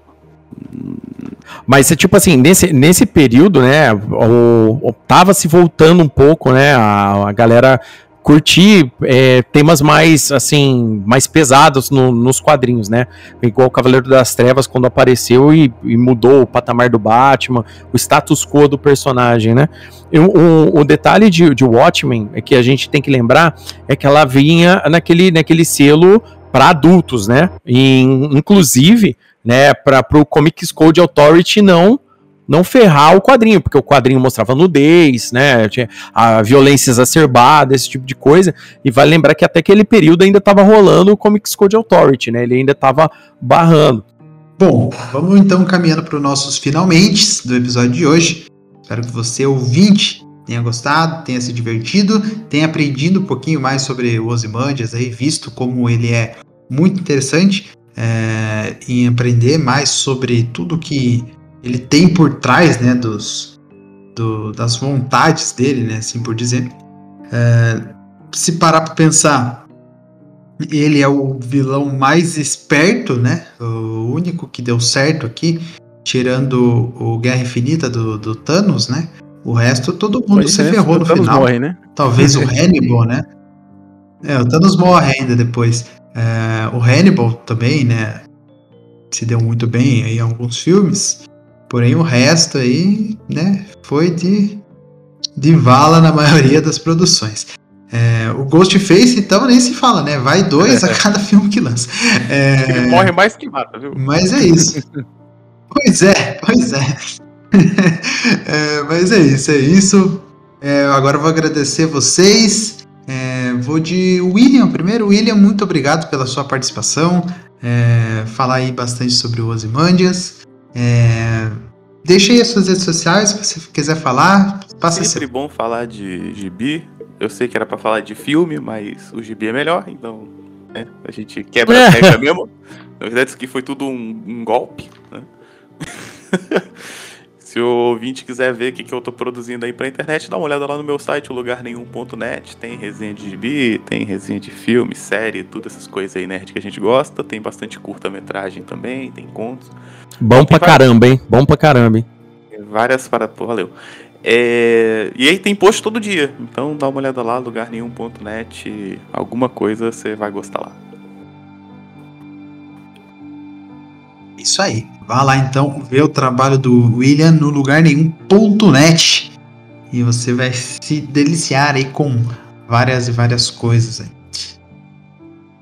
Mas é tipo assim, nesse, nesse período, né, o, o- tava se voltando um pouco, né, a, a galera curtir é, temas mais, assim, mais pesados no- nos quadrinhos, né, igual o Cavaleiro das Trevas quando apareceu e, e mudou o patamar do Batman, o status quo do personagem, né. E o, o- o detalhe de, de Watchmen é que a gente tem que lembrar é que ela vinha naquele, naquele selo para adultos, né, e, inclusive né, para o Comics Code Authority não não ferrar o quadrinho, porque o quadrinho mostrava nudez, né, tinha a violência exacerbada, esse tipo de coisa, e vale lembrar que até aquele período ainda estava rolando o Comics Code Authority, né, ele ainda estava barrando. Bom, vamos então caminhando para os nossos finalmente do episódio de hoje. Espero que você, ouvinte, tenha gostado, tenha se divertido, tenha aprendido um pouquinho mais sobre o Ozymandias aí, visto como ele é muito interessante é, em aprender mais sobre tudo que ele tem por trás, né, dos, do- das vontades dele, né, assim por dizer. É, se parar para pensar, ele é o vilão mais esperto, né? O único que deu certo aqui, tirando o Guerra Infinita do, do Thanos, né? O resto, todo mundo Pois se é, ferrou no final. morre, né? Talvez o Hannibal, né? É, o Thanos morre ainda depois. É, o Hannibal também, né? Se deu muito bem aí em alguns filmes. Porém, o resto aí, né? Foi de, de vala na maioria das produções. É, o Ghostface, então, nem se fala, né? Vai dois a cada filme que lança. É, Ele morre mais que mata, viu? mas é isso. pois é, pois é. É, Mas é isso, é isso. É, agora eu vou agradecer vocês. É, vou de William primeiro. William, muito obrigado pela sua participação. É, falar aí bastante sobre o Ozymandias. É, deixe aí as suas redes sociais, se você quiser falar. Passa Sempre seu. bom falar de gibi. Eu sei que era pra falar de filme, mas o gibi é melhor, então né, a gente quebra a regra mesmo. Na verdade, isso aqui foi tudo um, um golpe. Né? Se o ouvinte quiser ver o que, que eu tô produzindo aí pra internet, dá uma olhada lá no meu site, lugarnenhum.net. Tem resenha de gibi, tem resenha de filme, série, tudo essas coisas aí nerd que a gente gosta. Tem bastante curta-metragem também, tem contos. Bom pra vai- caramba, hein? Bom pra caramba, hein? Várias para. Pô, valeu. É, E aí tem post todo dia. Então dá uma olhada lá, lugarnenhum.net. Alguma coisa você vai gostar lá. Isso aí. Vá lá então ver o trabalho do William no lugar nenhum.net e você vai se deliciar aí com várias e várias coisas aí.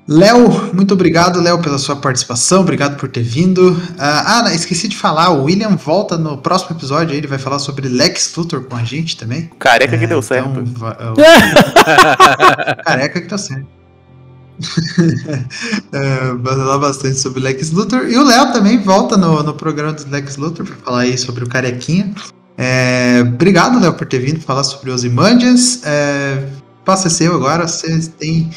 Léo, muito obrigado, Léo, pela sua participação. Obrigado por ter vindo. Ah, ah, esqueci de falar, o William volta no próximo episódio aí, ele vai falar sobre Lex Luthor com a gente também. Careca que É, deu certo. então, o- Careca que tá certo. é, vai falar bastante sobre Lex Luthor. E o Léo também volta no, no programa do Lex Luthor para falar aí sobre o Carequinha. É, obrigado, Léo, por ter vindo falar sobre os Imandias. É, passa seu agora, você tem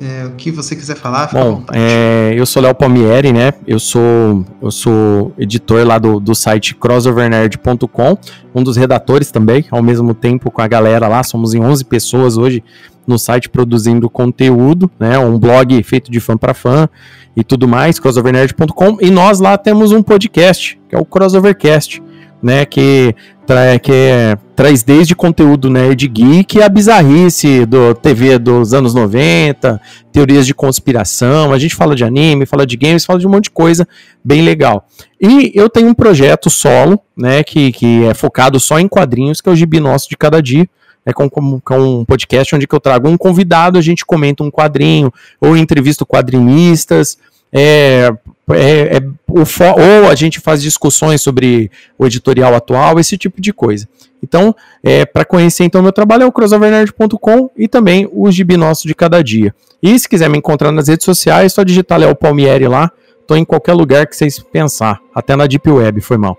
é, o que você quiser falar. Bom, é, eu sou Léo Palmieri, né? Eu sou, eu sou editor lá do, do site crossovernerd.com, um dos redatores também, ao mesmo tempo com a galera lá. Somos em 11 pessoas hoje no site produzindo conteúdo, né? Um blog feito de fã para fã e tudo mais, crossovernerd.com. E nós lá temos um podcast, que é o Crossovercast, né? Que, tra que é- traz desde conteúdo nerd geek a bizarrice do TV dos anos 90, teorias de conspiração, a gente fala de anime, fala de games, fala de um monte de coisa bem legal. E eu tenho um projeto solo, né, que, que é focado só em quadrinhos, que é o Gibi Nosso de Cada Dia, é com, com, com um podcast onde eu trago um convidado, a gente comenta um quadrinho, ou entrevisto quadrinistas, é, é, é ou a gente faz discussões sobre o editorial atual, esse tipo de coisa. Então, é, para conhecer então meu trabalho é o crossovernerd.com e também o Gibi Nosso de Cada Dia. E se quiser me encontrar nas redes sociais, só digitar Léo Palmieri lá. Tô em qualquer lugar que vocês pensar. Até na Deep Web, foi mal.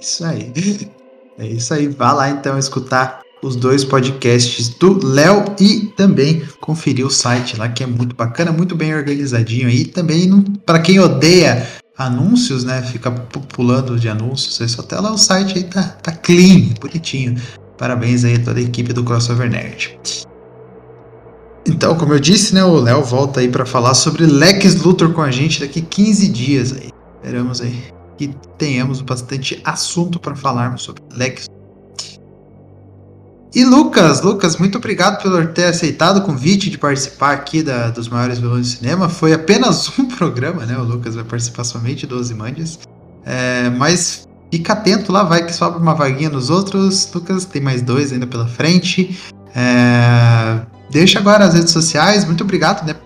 Isso aí. É isso aí. Vá lá então escutar os dois podcasts do Léo e também conferir o site lá que é muito bacana, muito bem organizadinho aí. Também para quem odeia anúncios, né, fica pu- pulando de anúncios, aí só até lá o site aí tá, tá clean, bonitinho. Parabéns aí a toda a equipe do Crossover Nerd. Então, como eu disse, né, o Léo volta aí para falar sobre Lex Luthor com a gente daqui 15 dias aí. Esperamos aí que tenhamos bastante assunto para falarmos sobre Lex. E Lucas, Lucas, muito obrigado por ter aceitado o convite de participar aqui da, dos maiores vilões do cinema. Foi apenas um programa, né? O Lucas vai participar somente 12 mandias. É, mas fica atento lá, vai que sobra uma vaguinha nos outros. Lucas, tem mais dois ainda pela frente. É, deixa agora as redes sociais. Muito obrigado, né?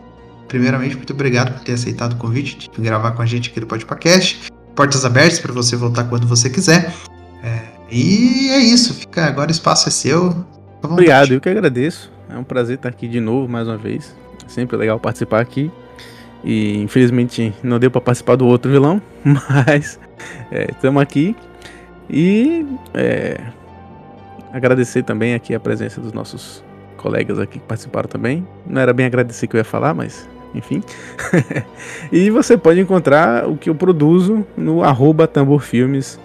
Primeiramente, muito obrigado por ter aceitado o convite de gravar com a gente aqui do Podcast portas abertas para você voltar quando você quiser. É, e é isso, fica agora o espaço é seu. Obrigado, eu que agradeço. É um prazer estar aqui de novo, mais uma vez. É sempre legal participar aqui. E infelizmente não deu para participar do outro vilão, mas estamos aqui. E é, agradecer também aqui a presença dos nossos colegas aqui que participaram também. Não era bem agradecer que eu ia falar, mas enfim. e você pode encontrar o que eu produzo no arroba tamborfilmes,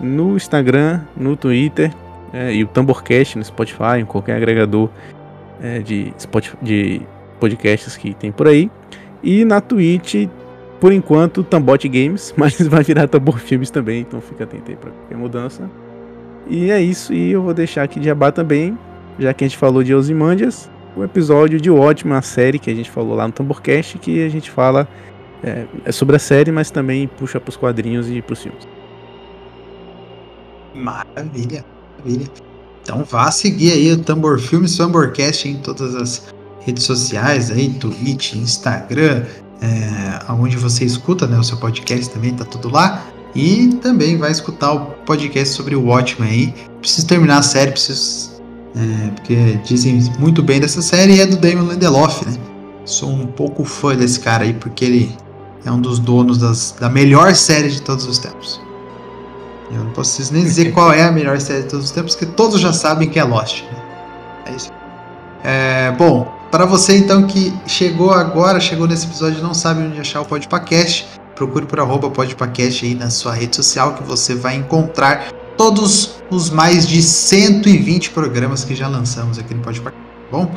no Instagram, no Twitter é, e o Tamborcast no Spotify, em qualquer agregador é, de, Spotify, de podcasts que tem por aí. E na Twitch, por enquanto, Tambot Games, mas vai virar Tambor Filmes também, então fica atento aí pra qualquer mudança. E é isso, e eu vou deixar aqui de abar também, já que a gente falou de Ozymandias, o episódio de Ótima, série que a gente falou lá no Tamborcast, que a gente fala é, é sobre a série, mas também puxa pros quadrinhos e pros filmes. Maravilha, maravilha. Então vá seguir aí o Tambor Filmes, Tamborcast em todas as redes sociais aí, Twitch, Instagram, é, onde você escuta né, o seu podcast também, tá tudo lá. E também vai escutar o podcast sobre o Watchmen aí. Preciso terminar a série, preciso. é, porque dizem muito bem dessa série e é do Damon Lindelof, né? Sou um pouco fã desse cara aí, porque ele é um dos donos das, da melhor série de todos os tempos. Eu não preciso nem dizer qual é a melhor série de todos os tempos, porque todos já sabem que é Lost. Né? É isso. É, bom, para você então que chegou agora, chegou nesse episódio e não sabe onde achar o Podpacast, procure por arroba podpacast aí na sua rede social que você vai encontrar todos os mais de 120 programas que já lançamos aqui no Podpacast. Tá bom,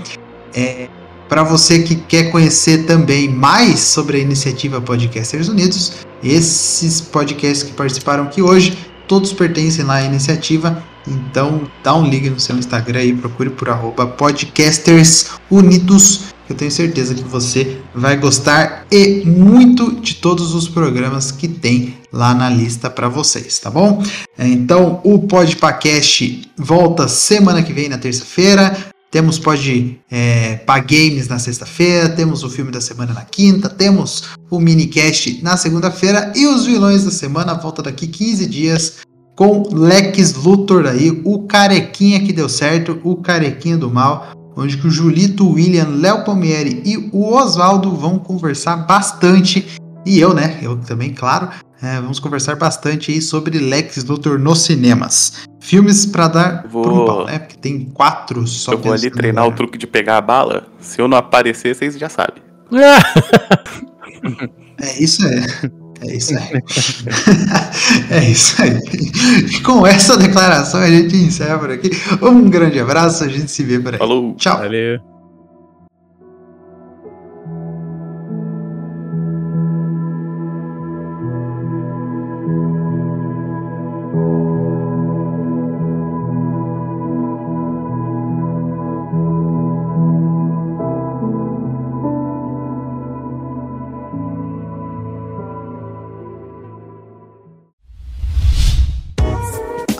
é, para você que quer conhecer também mais sobre a iniciativa Podcasters Unidos, esses podcasts que participaram aqui hoje, todos pertencem lá à iniciativa. Então dá um ligue no seu Instagram e procure por arroba Podcasters Unidos eu tenho certeza que você vai gostar e muito de todos os programas que tem lá na lista para vocês, tá bom? Então o Podpacast volta semana que vem na terça-feira. Temos Pod é, Games na sexta-feira, temos o filme da semana na quinta, temos o minicast na segunda-feira e os vilões da semana volta daqui 15 dias com Lex Luthor aí, o carequinha que deu certo, o carequinha do mal onde que o Julito, o William, Léo Palmieri e o Oswaldo vão conversar bastante, e eu, né, eu também, claro, é, vamos conversar bastante aí sobre Lex Luthor nos cinemas. Filmes para dar vou... pro pau, né, porque tem quatro só. Eu vou ali treinar lugar. o truque de pegar a bala, se eu não aparecer, vocês já sabem. é, isso é. É isso aí. é isso aí. Com essa declaração a gente encerra por aqui. Um grande abraço, a gente se vê por aí. Falou. Tchau. Valeu.